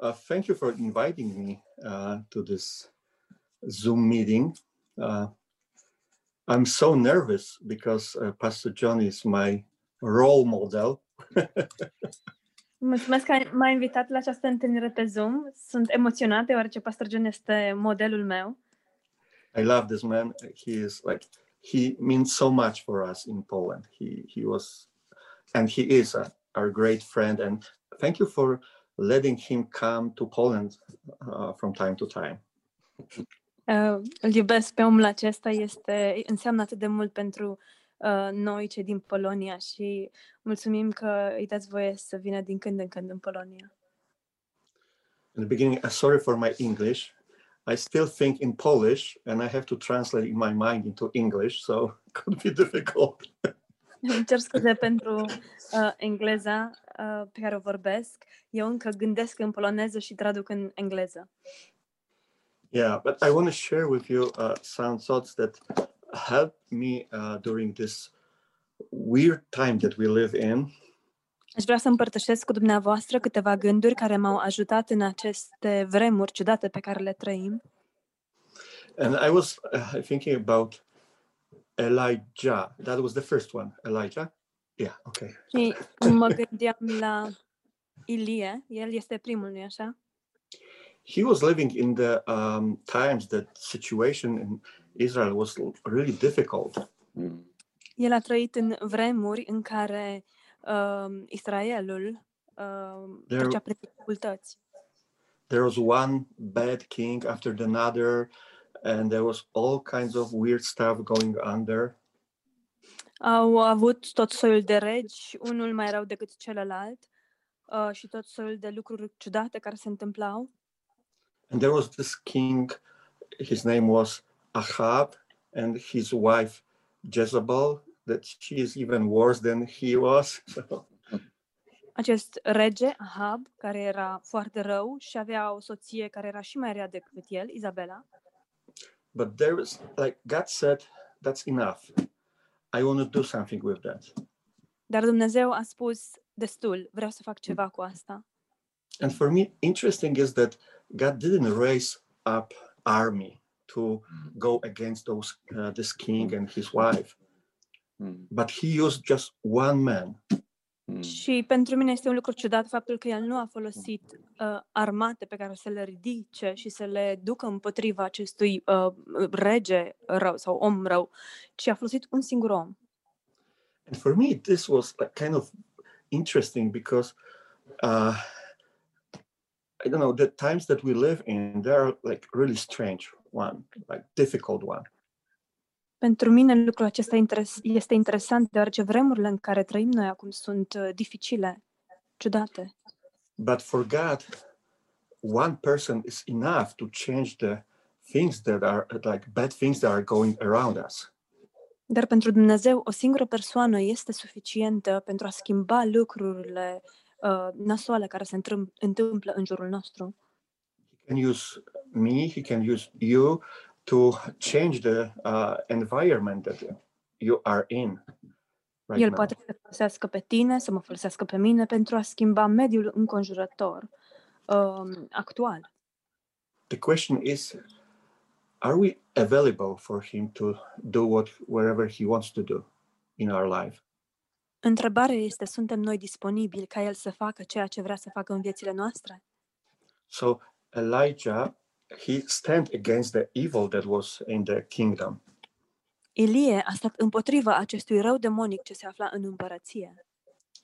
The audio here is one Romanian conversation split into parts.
Uh, thank you for inviting me uh, to this Zoom meeting. Uh, I'm so nervous because uh, Pastor John is my role model. Mulțumesc că ai- m-ai invitat la această întâlnire pe Zoom. Sunt emoționată deoarece Pastor John este modelul meu. I love this man. He is like he means so much for us in Poland. He he was, and he is a, our great friend. And thank you for letting him come to Poland uh, from time to time. Uh, îl iubesc pe omul acesta, este, înseamnă atât de mult pentru uh, noi cei din Polonia și mulțumim că îi dați voie să vină din când în când în Polonia. In the beginning, uh, sorry for my English. I still think in Polish, and I have to translate in my mind into English, so it could be difficult. Îmi cer scuze pentru uh, engleza uh, pe care o vorbesc. Eu încă gândesc în poloneză și traduc în engleză. Yeah, but I want to share with you uh, some thoughts that helped me uh, during this weird time that we live in. Aș vrea să împărtășesc cu dumneavoastră câteva gânduri care m-au ajutat în aceste vremuri ciudate pe care le trăim. And I was uh, thinking about Elijah. That was the first one. Elijah? Yeah, okay. Și mă gândeam la Ilie, el este primul, nu așa? He was living in the um, times that situation in Israel was really difficult. El a trăit în vremuri în care uh, Israelul uh, There- trecea prin dificultăți. There was one bad king after another, and there was all kinds of weird stuff going on there. Au avut tot soiul de regi, unul mai rău decât celălalt, uh, și tot soiul de lucruri ciudate care se întâmplau. And there was this king, his name was Ahab, and his wife Jezebel, that she is even worse than he was. So, Acest rege, Ahab, care era foarte rău și avea o soție care era și mai rea decât el, Izabela. but there was like God said, that's enough. I want to do something with that. Dar Dumnezeu a spus, destul, vreau să fac ceva cu asta. And for me, interesting is that God didn't raise up army to go against those uh, this king and his wife, but he used just one man. Și pentru mine este un lucru ciudat faptul că el nu a folosit uh, armate pe care să le ridice și să le ducă împotriva acestui uh, rege rău sau om rău, ci a folosit un singur om. And for me, this was like kind of interesting because uh, I don't know the times that we live in. They are like really strange one, like difficult one. Pentru mine lucrul acesta interes- este interesant deoarece vremurile în care trăim noi acum sunt uh, dificile, ciudate. But for God, one person is enough to change the things that are like bad things that are going around us. Dar pentru Dumnezeu, o singură persoană este suficientă pentru a schimba lucrurile uh, nasoale care se întâm- întâmplă în jurul nostru. He can use me. He can use you to change the uh, environment that you are in right El now. poate să te folosească pe tine, să mă folosească pe mine pentru a schimba mediul înconjurător um, actual. The question is, are we available for Him to do what wherever He wants to do in our life? Întrebarea este, suntem noi disponibili ca El să facă ceea ce vrea să facă în viețile noastre? So Elijah, he stand against the evil that was in the kingdom. Ilie a stat împotriva acestui rău demonic ce se afla în împărăție.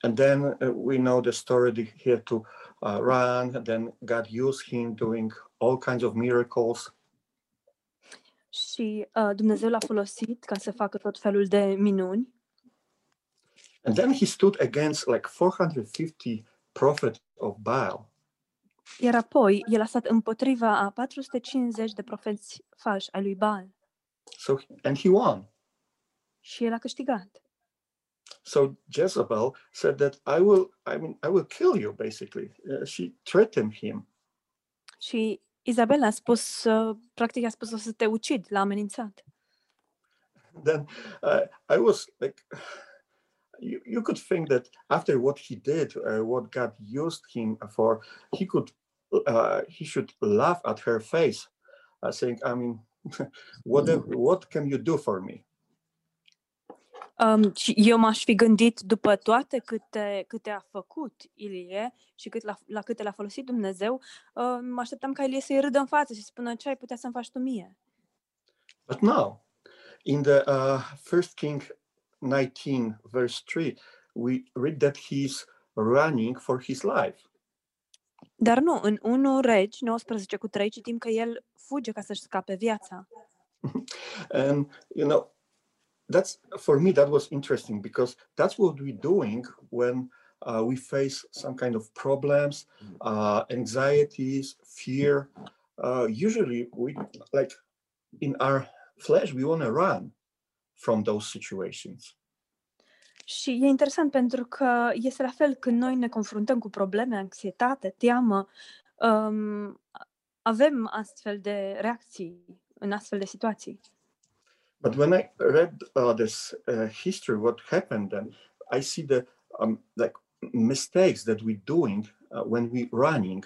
And then uh, we know the story that he had to uh, run. Then God used him doing all kinds of miracles. Și uh, Dumnezeu l-a folosit ca să facă tot felul de minuni. And then he stood against like 450 prophets of Baal. Iar apoi, el a stat împotriva a 450 de profeți falși ai lui Baal. So and he won. Și el a câștigat. So Jezebel said that I will, I mean, I will kill you. Basically, uh, she threatened him. Și Izabela a spus, uh, practic a spus o să te ucid, l-a amenințat. Then uh, I was like, you, you could think that after what he did, uh, what God used him for, he could uh, he should laugh at her face, uh, saying, "I mean, what what can you do for me?" Um, și eu m-aș fi gândit după toate câte, câte a făcut Ilie și cât la, la câte l-a folosit Dumnezeu, uh, mă așteptam ca Ilie să-i râdă în față și să spună ce ai putea să-mi faci tu mie. But now, in the uh, First King 19, verse 3, we read that he's running for his life. Dar nu, în 1 Regi 19 cu 3 citim că el fuge ca să-și scape viața. And you know, that's for me that was interesting because that's what we're doing when uh, we face some kind of problems, uh, anxieties, fear. Uh, usually, we like in our flesh we want to run from those situations. Și e interesant pentru că este la fel când noi ne confruntăm cu probleme, anxietate, teamă, um, avem astfel de reacții în astfel de situații. But when I read uh, this uh, history, what happened, then I see the um, like mistakes that we're doing uh, when we're running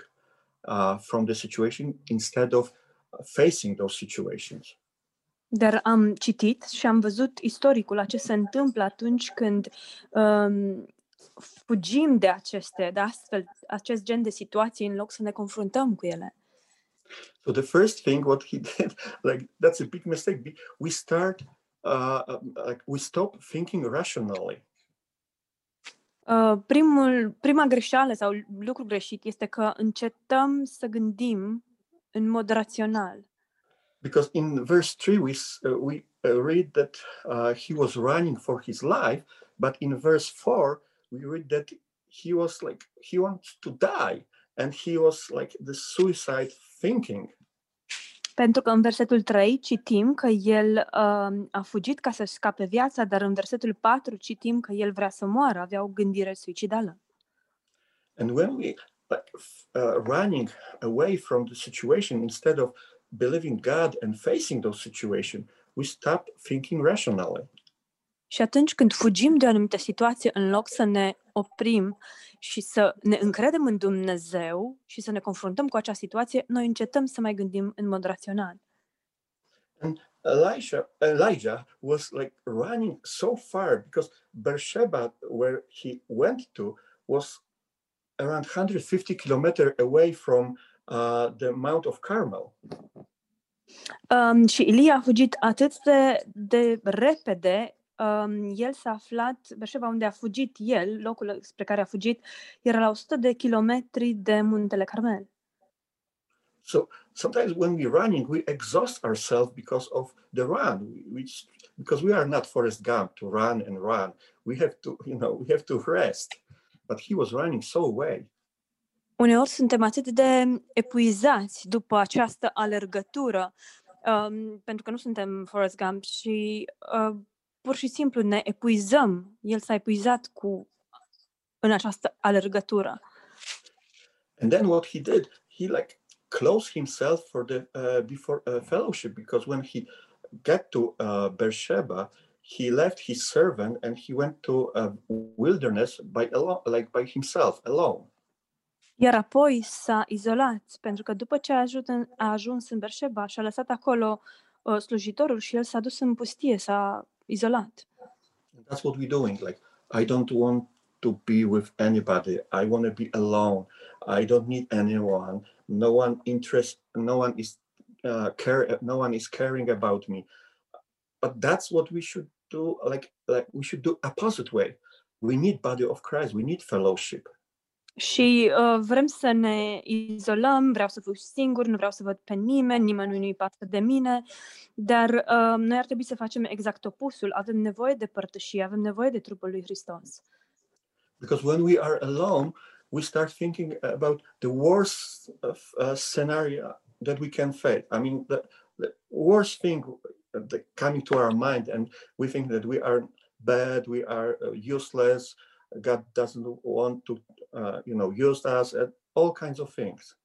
uh, from the situation instead of facing those situations. Dar am citit și am văzut istoricul la ce se întâmplă atunci când um, fugim de aceste, de astfel, acest gen de situații în loc să ne confruntăm cu ele. So the first thing what he did, like that's a big mistake. be- We start uh, um, like we stop thinking rationally. Uh, primul, prima greșeală sau lucru greșit este că încetăm să gândim în mod rațional. Because in verse 3 we uh, we uh, read that uh, he was running for his life but in verse 4 we read that he was like he wants to die and he was like the suicide thinking Pentru că în versetul 3 citim că el uh, a fugit ca să-și scape viața, dar în versetul 4 citim că el vrea să moară, avea o gândire suicidală. and when we uh, running away from the situation instead of believing god and facing those situations we stop thinking rationally Și atunci când fugim de o anumită situație, în loc să ne oprim și să ne încredem în Dumnezeu și să ne confruntăm cu acea situație, noi încetăm să mai gândim în mod rațional. Elijah, Elijah was like running so far because Beersheba, where he went to, was around 150 kilometers away from uh, the Mount of Carmel. Um, și Ilie a fugit atât de, de repede, um, el s-a aflat, Beersheba, unde a fugit el, locul spre care a fugit, era la 100 de kilometri de muntele Carmel. So sometimes when we're running, we exhaust ourselves because of the run. We because we are not Forrest Gump to run and run. We have to, you know, we have to rest. But he was running so away. Uneori suntem atât de epuizați după această alergătură, um, pentru că nu suntem Forrest Gump și uh, pur și simplu ne epuizăm. El s-a epuizat cu în această alergătură. And then what he did, he like closed himself for the uh, before uh, fellowship because when he got to uh, Beersheba, he left his servant and he went to a wilderness by alone, like by himself alone. Iar apoi s-a izolat, pentru că după ce a ajuns în, a ajuns în Berșeba și a lăsat acolo uh, slujitorul și el s-a dus în pustie, s-a izolat. And that's what we're doing. Like I don't want to be with anybody. I want to be alone. I don't need anyone. No one interest. No one is uh, care. No one is caring about me. But that's what we should do. Like like we should do opposite way. We need body of Christ. We need fellowship. Și uh, vrem să ne izolăm, vreau să fiu singur, nu vreau să văd pe nimeni, nimeni nu-i pasă de mine, dar uh, noi ar trebui să facem exact opusul. Avem nevoie de părtășie, avem nevoie de trupul lui Hristos. Because when we are alone, we start thinking about the worst of, uh, scenario that we can face. I mean, the, the worst thing that coming to our mind, and we think that we are bad, we are uh, useless. God doesn't want to, uh, you know, use us, and all kinds of things.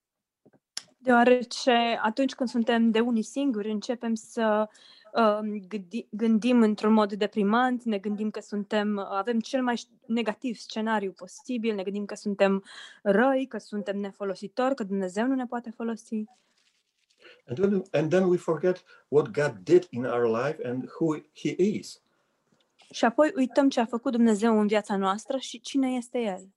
Deoarece atunci când suntem de unii singuri, începem să uh, gândi, gândim într-un mod deprimant, ne gândim că suntem, avem cel mai negativ scenariu posibil, ne gândim că suntem răi, că suntem nefolositori, că Dumnezeu nu ne poate folosi. And then, and then we forget what God did in our life and who He is. Și apoi uităm ce a făcut Dumnezeu în viața noastră și cine este El.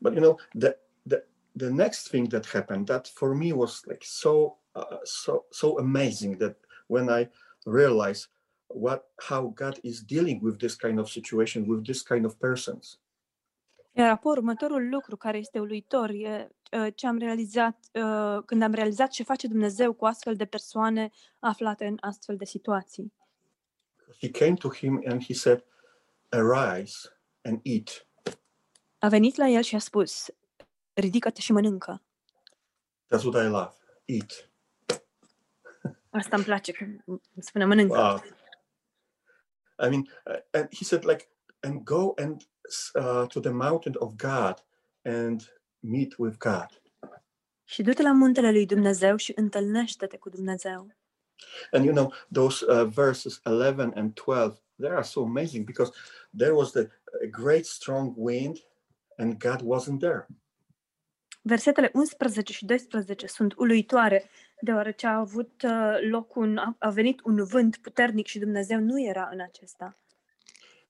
But you know, the the the next thing that happened that for me was like so uh, so so amazing that when I realized what how God is dealing with this kind of situation with this kind of persons. Iar apoi următorul lucru care este uluitor e ce am realizat când am realizat ce face Dumnezeu cu astfel de persoane aflate în astfel de situații. He came to him and he said, "Arise and eat." A venit la el și a spus, ridică-te și mănâncă. That's what I love. Eat. Asta îmi place îmi spune mănâncă. Wow. I mean, uh, and he said like, and go and uh, to the mountain of God and meet with God. Și du-te la muntele lui Dumnezeu și întâlnește-te cu Dumnezeu. And you know, those uh, verses 11 and 12, they are so amazing because there was the a great strong wind and God wasn't there. Versetele 11 și 12 sunt uluitoare, deoarece a avut uh, loc un, a- a venit un vânt puternic și Dumnezeu nu era în acesta.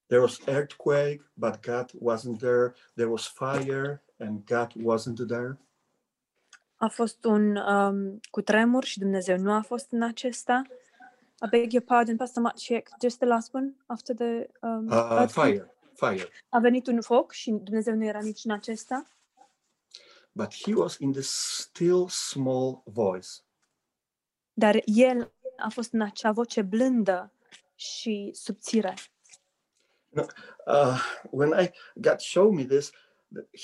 There was earthquake, but God wasn't there. There was fire and God wasn't there. A fost un um, cutremur și Dumnezeu nu a fost în acesta. I beg your pardon, Pastor Maciek, just the last one after the um, Uh, fire, fire. A venit un foc și Dumnezeu nu era nici în acesta, But he was in the still small voice. dar El a fost în acea voce blândă și subțire. uh, when I God showed me this,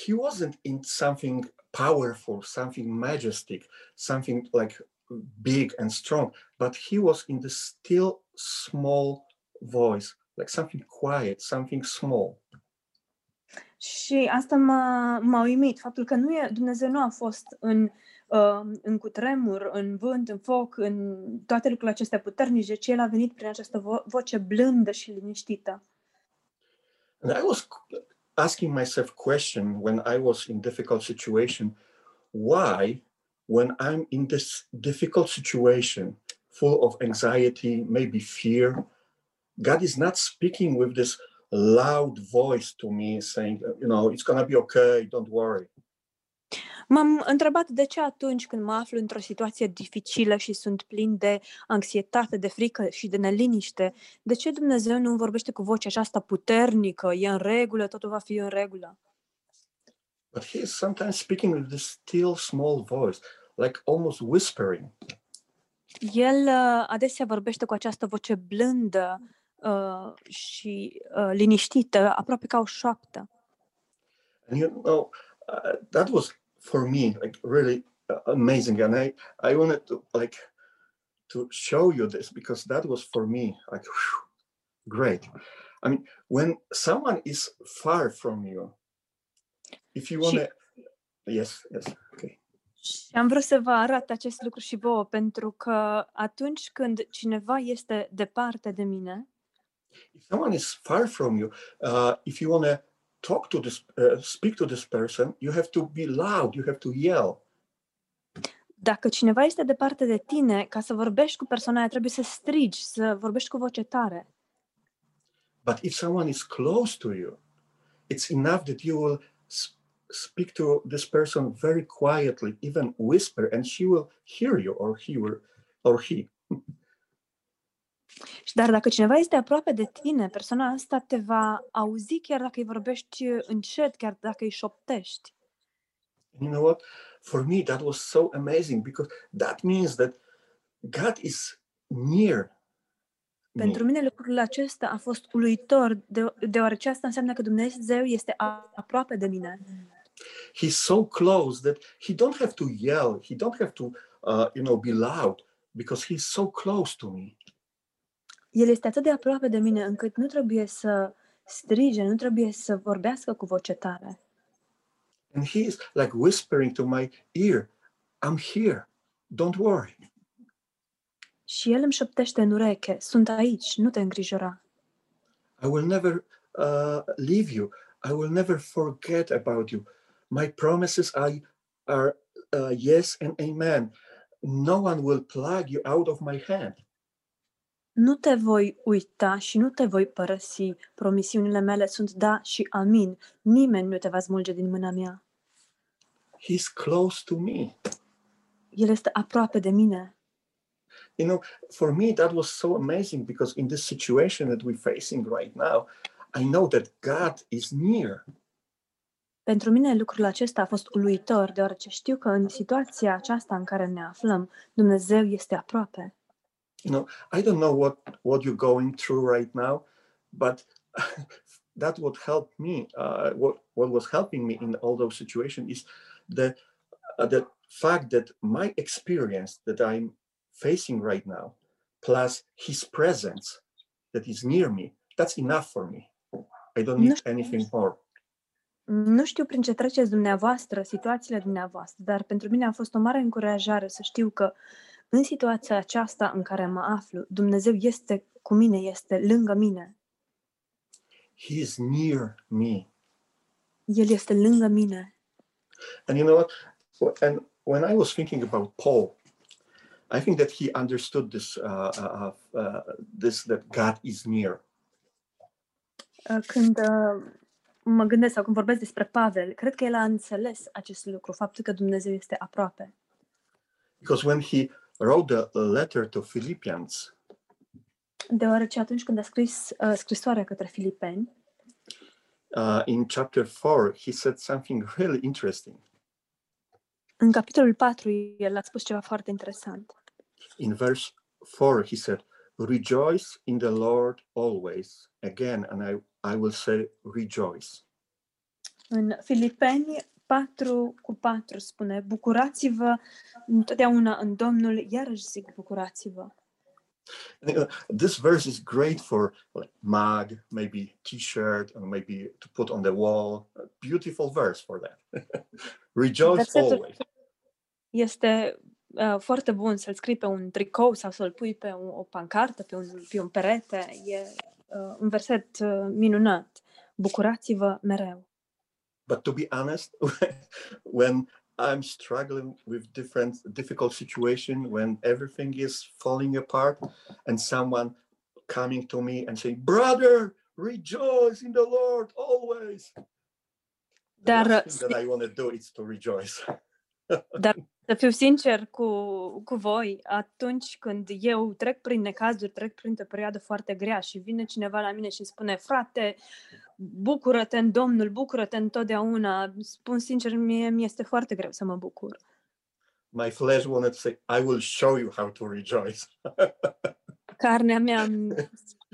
he wasn't in something powerful, something majestic, something like big and strong, but he was in the still small voice, like something quiet, something small. Și asta m-a, m-a uimit, faptul că nu e, Dumnezeu nu a fost în, uh, în cutremur, în vânt, în foc, în toate lucrurile acestea puternice, ci El a venit prin această vo- voce blândă și liniștită. And I was asking myself question when I was in difficult situation, why when I'm in this difficult situation full of anxiety, maybe fear, God is not speaking with this loud voice to me saying, you know, it's going to be okay, don't worry. M-am întrebat de ce atunci când mă aflu într-o situație dificilă și sunt plin de anxietate, de frică și de neliniște, de ce Dumnezeu nu îmi vorbește cu vocea aceasta puternică, e în regulă, totul va fi în regulă? But he is sometimes speaking with this still small voice, like almost whispering. El uh, adesea vorbește cu această voce blândă uh, și uh, liniștită, aproape ca o șoaptă. And you know, uh, that was for me like really uh, amazing. And I, I wanted to like to show you this because that was for me like whew, great. I mean, when someone is far from you, if you want to, yes, yes, okay. Și am vrut să vă arăt acest lucru și vouă, pentru că atunci când cineva este departe de mine, If someone is far from you, uh, if you want to talk to this, uh, speak to this person, you have to be loud. You have to yell. dacă cineva este departe de tine, ca să vorbești cu persoana aia, trebuie să strigi, să vorbești cu voce tare. But if someone is close to you, it's enough that you will speak to this person very quietly, even whisper, and she will hear you, or he will, or he. Și Dar dacă cineva este aproape de tine, persoana asta te va auzi chiar dacă îi vorbești încet, chiar dacă îi șoptești. And you know what? For me, that was so amazing because that means that God is near me. Pentru mine lucrul acesta a fost uluitor, de, deoarece asta înseamnă că Dumnezeu este a- aproape de mine. He's so close that he don't have to yell. He don't have to, uh, you know, be loud because he's so close to me. El este atât de aproape de mine încât nu trebuie să strige, nu trebuie să vorbească cu voce tare. And he is like whispering to my ear, I'm here. Don't worry. Și el îmi șoptește în ureche, sunt aici, nu te îngrijora. I will never uh, leave you. I will never forget about you. My promises are, are uh, yes and amen. No one will plug you out of my hand. Nu te voi uita și nu te voi părăsi. Promisiunile mele sunt da și amin. Nimeni nu te va smulge din mâna mea. He's close to me. El este aproape de mine. You know, for me, that was so amazing because in this situation that we're facing right now, I know that God is near. Pentru mine lucrul acesta a fost uluitor, deoarece știu că în situația aceasta în care ne aflăm, Dumnezeu este aproape. You know, I don't know what what you're going through right now, but that what helped me. Uh, what what was helping me in all those situations is the uh, the fact that my experience that I'm facing right now, plus His presence that is near me, that's enough for me. I don't need anything more. Nu știu prin ce treceți dumneavoastră, situațiile dumneavoastră, dar pentru mine a fost o mare încurajare să știu că în situația aceasta în care mă aflu, Dumnezeu este cu mine, este lângă mine. He is near me. El este lângă mine. And you know what? Wh- And when I was thinking about Paul, I think that he understood this, uh, uh, uh, this that God is near. Uh, Când uh, mă gândesc sau când vorbesc despre Pavel, cred că el a înțeles acest lucru, faptul că Dumnezeu este aproape. Because when he wrote the letter to Philippians, Deoarece atunci când a scris uh, scrisoarea către Filipeni, uh, in chapter 4, he said something really interesting. în capitolul 4 el a spus ceva foarte interesant. In verse 4, he said, Rejoice in the Lord always. Again, and I, I will say, rejoice. În Filipeni 4 cu 4 spune, bucurați-vă întotdeauna în Domnul, iarăși zic, bucurați-vă. And, you know, this verse is great for like mug, maybe t-shirt, or maybe to put on the wall. A beautiful verse for that. Rejoice Versetul always. este uh, foarte bun să-l scrii pe un tricou sau să-l pui pe un, o pancartă, pe un, pe un perete. E uh, un verset uh, minunat. Bucurați-vă mereu. But to be honest, when I'm struggling with different difficult situation, when everything is falling apart, and someone coming to me and saying, "Brother, rejoice in the Lord always." The Dar, uh, thing that I want to do is to rejoice. Să fiu sincer cu, cu voi, atunci când eu trec prin necazuri, trec printr-o perioadă foarte grea și vine cineva la mine și îmi spune, frate, bucură-te în Domnul, bucură-te întotdeauna, spun sincer, mie mi este foarte greu să mă bucur. My flesh wanted to say, "I will show you how to rejoice." Carnea mea îmi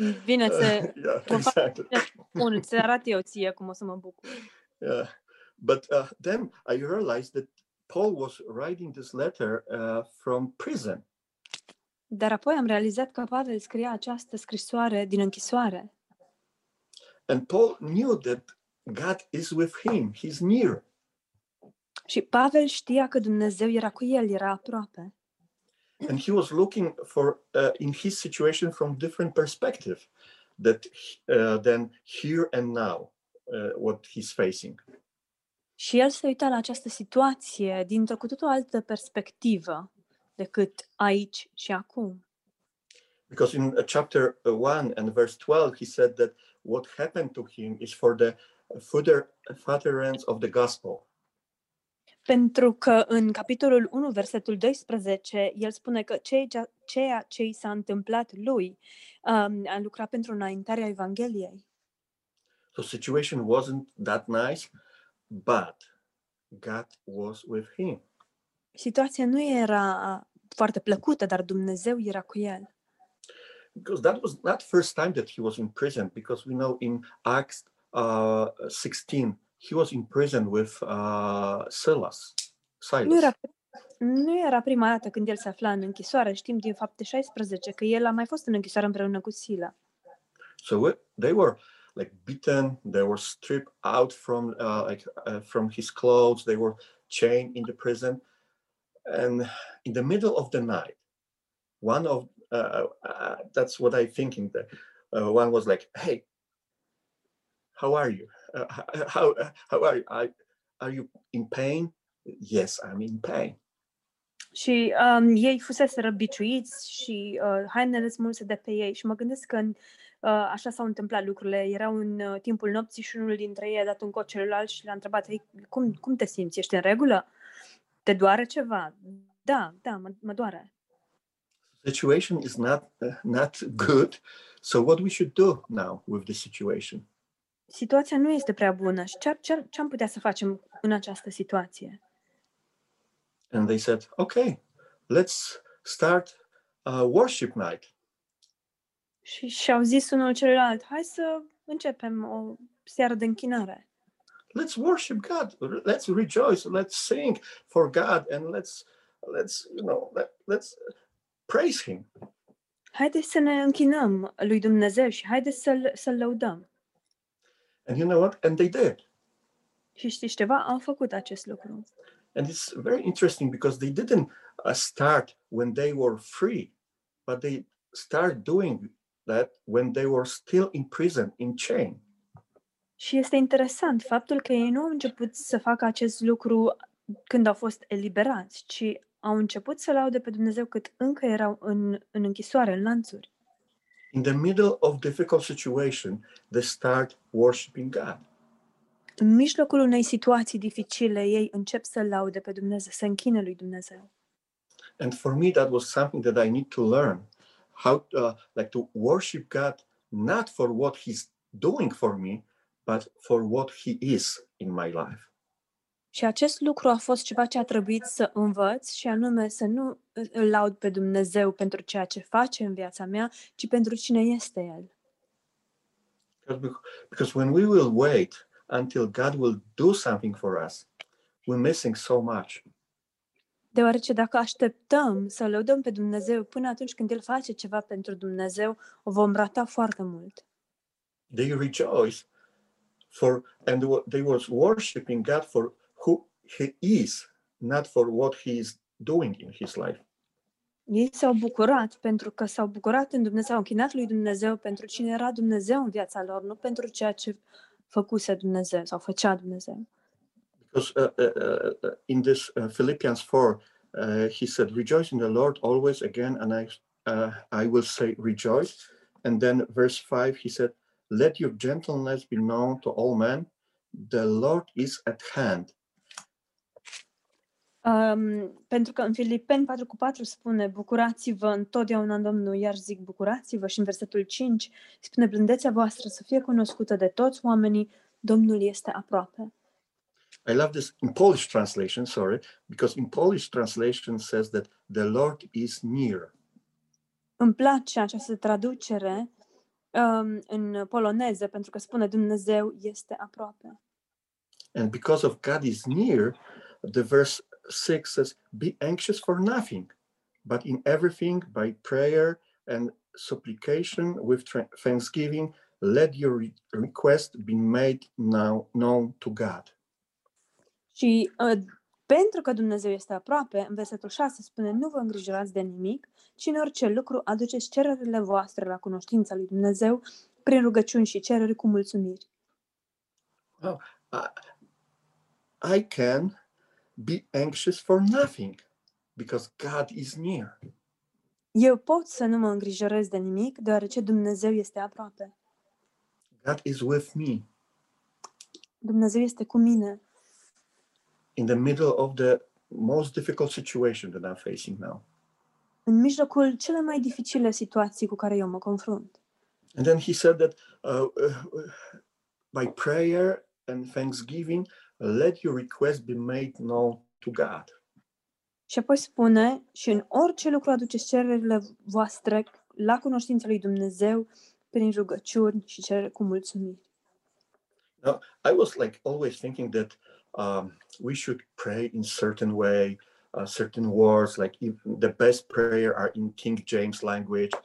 îmi vine să yeah, Well, exactly. spun, îți arăt eu ție cum o să mă bucur. Yeah. But uh, then I realized that Paul was writing this letter uh, from prison. Dar apoi am realizat că Pavel scria această scrisoare din închisoare. And Paul knew that God is with him, he's near. Și Pavel știa că Dumnezeu era cu el, era aproape. And he was looking for, uh, in his situation, from different perspective that uh, than here and now, uh, what he's facing. Și el se uita la această situație dintr-o cu totul altă perspectivă decât aici și acum. Because in uh, chapter 1 and verse 12, he said that what happened to him is for the further furtherance of the gospel. Pentru că în capitolul 1, versetul 12, el spune că ceea, ceea ce i s-a întâmplat lui um, a lucrat pentru înaintarea Evangheliei. So situation wasn't that nice, but God was with him. Situația nu era foarte plăcută, dar Dumnezeu era cu el. Because that was not first time that he was in prison, because we know in Acts uh, 16, he was in prison with uh, Silas. Silas. Nu era, nu era prima dată când el se afla în închisoare. Știm din fapte 16 că el a mai fost în închisoare împreună cu Sila. So they were like beaten, they were stripped out from uh, like uh, from his clothes, they were chained in the prison. And in the middle of the night, one of uh, uh, that's what I thinking that uh, one was like, "Hey, how are you? Uh, h- how how are you? I, are you in pain? Yes, I'm in pain." Și um, ei fusese răbiciuiți și uh, hainele smulse de pe ei și mă gândesc că uh, așa s-au întâmplat lucrurile. Erau în uh, timpul nopții și unul dintre ei a dat un cot celuilalt și le-a întrebat, Ei, cum, cum te simți? Ești în regulă? Te doare ceva? Da, da, mă, mă doare. Situation is not uh, not good. So what we should do now with the situation? Situația nu este prea bună și ce, ce, ce am putea să facem în această situație? And they said, "Okay, let's start a worship night." Și și-au zis unul celuilalt, hai să începem o seară de închinare. Let's worship God. Let's rejoice. Let's sing for God, and let's let's you know let, let's praise Him. Haideți să ne închinăm lui Dumnezeu și haideți să-l, să-l lăudăm. And you know what? And they did. Și știți ceva? Au făcut acest lucru. And it's very interesting because they didn't uh, start when they were free, but they start doing that when they were still in prison, in chain. Și este interesant faptul că ei nu au început să facă acest lucru când au fost eliberați, ci au început să laude pe Dumnezeu cât încă erau în, în închisoare, în lanțuri. In the middle of difficult situation, they start worshiping God. În mijlocul unei situații dificile, ei încep să laude pe Dumnezeu, să închine lui Dumnezeu. And for me, that was something that I need to learn how, uh, like, to worship God not for what He's doing for me, but for what He is in my life. Și acest lucru a fost ceva ce a trebuit să învăț și anume să nu îl laud pe Dumnezeu pentru ceea ce face în viața mea, ci pentru cine este El. Because, we- because when we will wait until God will do something for us, we're missing so much. Deoarece dacă așteptăm să lăudăm pe Dumnezeu până atunci când El face ceva pentru Dumnezeu, o vom rata foarte mult. They rejoice for, and wa- they was worshiping God for who He is, not for what He is doing in His life. Ei s-au bucurat pentru că s-au bucurat în Dumnezeu, au închinat lui Dumnezeu pentru cine era Dumnezeu în viața lor, nu pentru ceea ce făcuse Dumnezeu sau făcea Dumnezeu. Because uh, uh, uh, uh, in this uh, Philippians 4, uh, he said, Rejoice in the Lord always again, and I, uh, I will say rejoice. And then verse 5, he said, Let your gentleness be known to all men. The Lord is at hand. Um, pentru că în Filipeni 4 cu 4 spune bucurați-vă întotdeauna în Domnul, iar zic bucurați-vă și în versetul 5 spune blândețea voastră să fie cunoscută de toți oamenii, Domnul este aproape. I love this in Polish translation, sorry, because in Polish translation says that the Lord is near. Îmi place această traducere um, în poloneză pentru că spune Dumnezeu este aproape. And because of God is near, the verse 6 says, Be anxious for nothing, but in everything by prayer and supplication with thanksgiving, let your re- request be made now known to God. Și uh, pentru că Dumnezeu este aproape, în versetul 6 spune, nu vă îngrijorați de nimic, ci în orice lucru aduceți cererile voastre la cunoștința lui Dumnezeu prin rugăciuni și cereri cu mulțumiri. I, I can be anxious for nothing because God is near. Eu pot să nu mă îngrijorez de nimic, deoarece Dumnezeu este aproape. God is with me Dumnezeu este cu mine in the middle of the most difficult situation that I'm facing now. în mijlocul cele mai dificile situații cu care eu mă confrunt. And then he said that uh, uh, by prayer and thanksgiving, let your request be made known to God. Și apoi spune, și în orice lucru aduceți cererile voastre la cunoștința lui Dumnezeu prin rugăciuni și cereri cu mulțumiri. Now, I was like always thinking that um, we should pray in certain way, uh, certain words, like the best prayer are in King James language,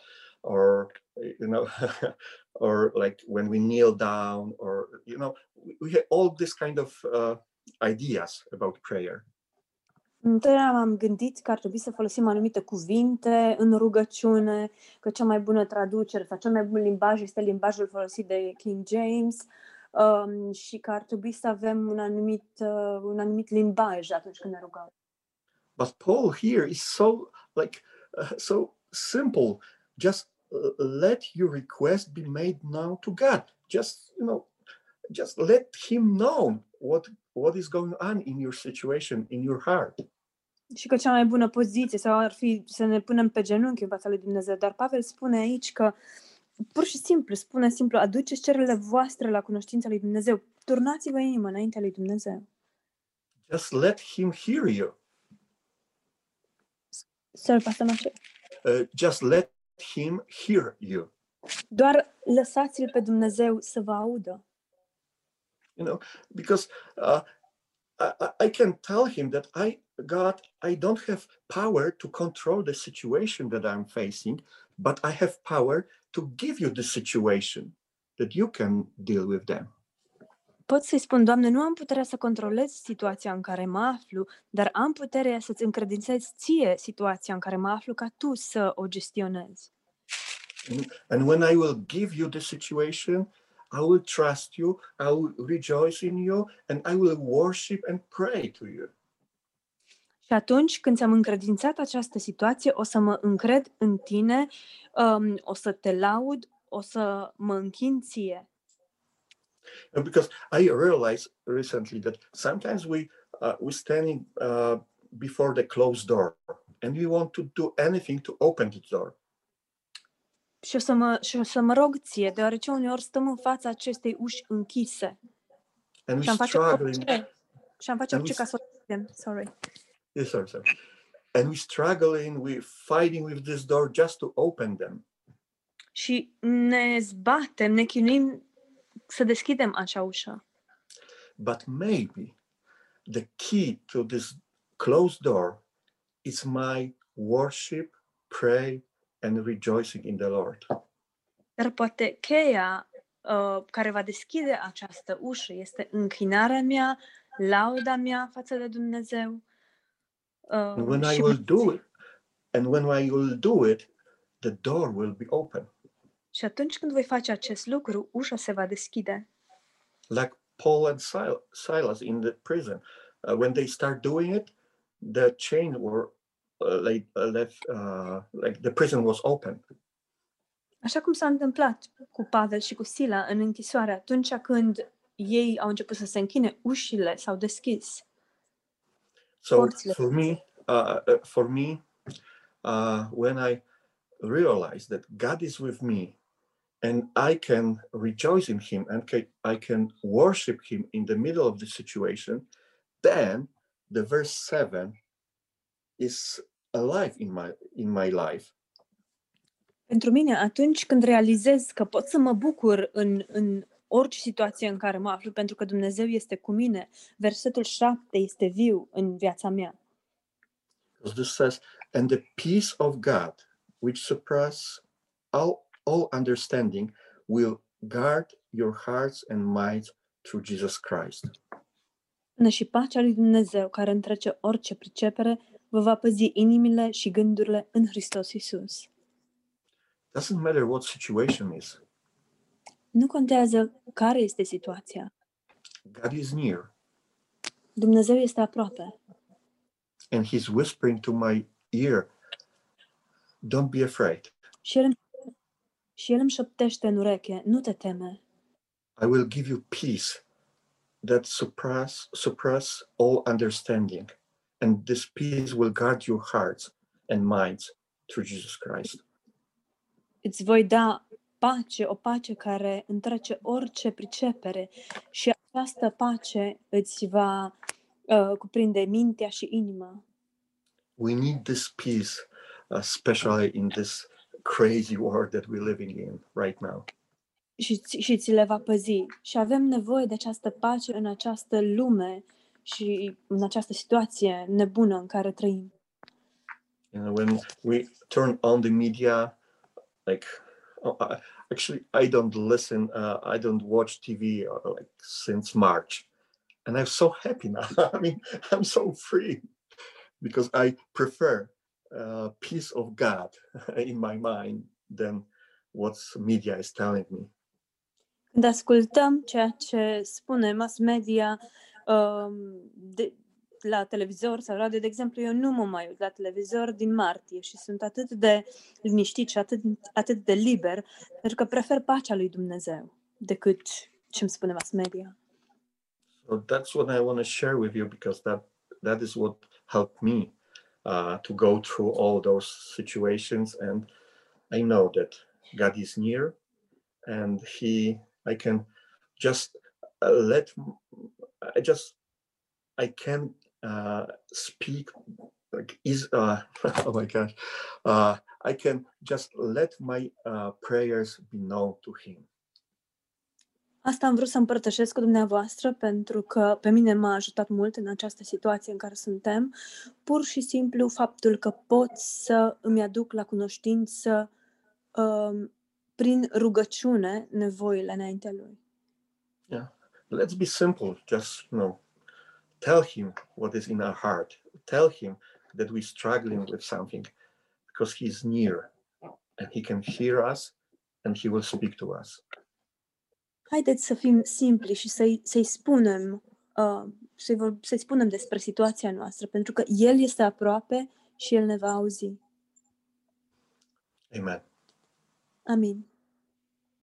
or you know, or like when we kneel down, or you know, we, have all this kind of uh, ideas about prayer. Întotdeauna m-am gândit că ar trebui să folosim anumite cuvinte în rugăciune, că cea mai bună traducere sau cel mai bun limbaj este limbajul folosit de King James um, și că ar trebui să avem un anumit, uh, un anumit limbaj atunci când ne rugăm. But Paul here is so like uh, so simple. Just let your request be made known to God. Just you know, just let Him know what what is going on in your situation, in your heart. Și că cea mai bună poziție sau ar fi să ne punem pe genunchi în fața lui Dumnezeu. Dar Pavel spune aici că pur și simplu, spune simplu, aduceți cererile voastre la cunoștința lui Dumnezeu. Turnați-vă inima înaintea lui Dumnezeu. Just let Him hear you. Sorry, Pastor. Uh, just let Him hear you. Doar lăsați-l pe Dumnezeu să vă audă. You know, because uh, I, I- I can tell Him that I, God, I don't have power to control the situation that I'm facing, but I have power to give you the situation that you can deal with them. Pot să-i spun, Doamne, nu am puterea să controlez situația în care mă aflu, dar am puterea să-ți încredințez ție situația în care mă aflu ca tu să o gestionezi. And when I will give you the situation, I will trust you, I will rejoice in you, and I will worship and pray to you. Și atunci când ți-am încredințat această situație, o să mă încred în tine, um, o să te laud, o să mă închin ție. And because I realized recently that sometimes we uh, we standing uh, before the closed door and we want to do anything to open the door. Și o să mă, și o să mă rog ție, deoarece uneori stăm în fața acestei uși închise And și am we face struggling. orice, și am face orice ca să o deschidem. Sorry. Yes, sir, sir. And we struggling, we fighting with this door just to open them. Și ne zbatem, ne chinuim să deschidem acea ușă. But maybe the key to this closed door is my worship, pray, and rejoicing in the Lord. Dar poate cheia uh, care va deschide această ușă este închinarea mea, lauda mea față de Dumnezeu. And Uh, when I și will do it, and when I will do it, the door will be open. Și atunci când voi face acest lucru, ușa se va deschide. Like Paul and Sil- Silas in the prison. Uh, when they start doing it, the chain were uh, like uh, left, uh, like the prison was open. Așa cum s-a întâmplat cu Pavel și cu Sila în închisoare, atunci când ei au început să se închine, ușile s-au deschis. So Porțile. for me, uh, uh, for me, uh, when I realize that God is with me, and I can rejoice in Him, and I can worship Him in the middle of the situation, then the verse seven is alive in my in my life. Pentru mine, atunci când realizez că pot să mă bucur în, în orice situație în care mă aflu, pentru că Dumnezeu este cu mine, versetul 7 este viu în viața mea. This says, and the peace of God, which surpasses all, all understanding, will guard your hearts and minds through Jesus Christ. Până și pacea lui Dumnezeu, care întrece orice pricepere, vă va păzi inimile și gândurile în Hristos Isus. Doesn't matter what situation is, Nu contează care este situația. God is near Dumnezeu este aproape and He's whispering to my ear, Don't be afraid. și El, îmi- și El îmi șoptește în ureche, nu te teme. I will give you peace that surpass surpass all understanding. And this peace will guard your hearts and minds through Jesus Christ. Îți voi da pace, o pace care întrece orice pricepere și această pace îți va uh, cuprinde mintea și inima. We need this peace, uh, especially in this crazy world that we're living in right now. și, și ți le va păzi. Și avem nevoie de această pace în această lume și în această situație nebună în care trăim. You know, when we turn on the media, like oh, I, actually, I don't listen, uh, I don't watch TV uh, like since March, and I'm so happy now. I mean, I'm so free because I prefer uh, peace of God in my mind than what media is telling me. Când ascultăm ceea ce spune mass media um, de, la televizor sau radio, de exemplu, eu nu mă mai uit la televizor din martie și sunt atât de liniștit și atât, atât de liber, pentru că prefer pacea lui Dumnezeu decât ce îmi spune mass media. So that's what I want to share with you because that that is what helped me uh, to go through all those situations, and I know that God is near, and He I can just uh, let I just I can uh, speak like is uh, oh my gosh uh, I can just let my uh, prayers be known to him. Asta am vrut să împărtășesc cu dumneavoastră pentru că pe mine m-a ajutat mult în această situație în care suntem. Pur și simplu faptul că pot să îmi aduc la cunoștință um, prin rugăciune nevoile înaintea lui. Yeah, let's be simple. Just you know, tell him what is in our heart. Tell him that we're struggling with something, because he's near, and he can hear us, and he will speak to us. Haideți să fim simpli și să-i, să-i spunem uh, să-i, vor, să-i spunem despre situația noastră, pentru că El este aproape și El ne va auzi. Amen. Amin.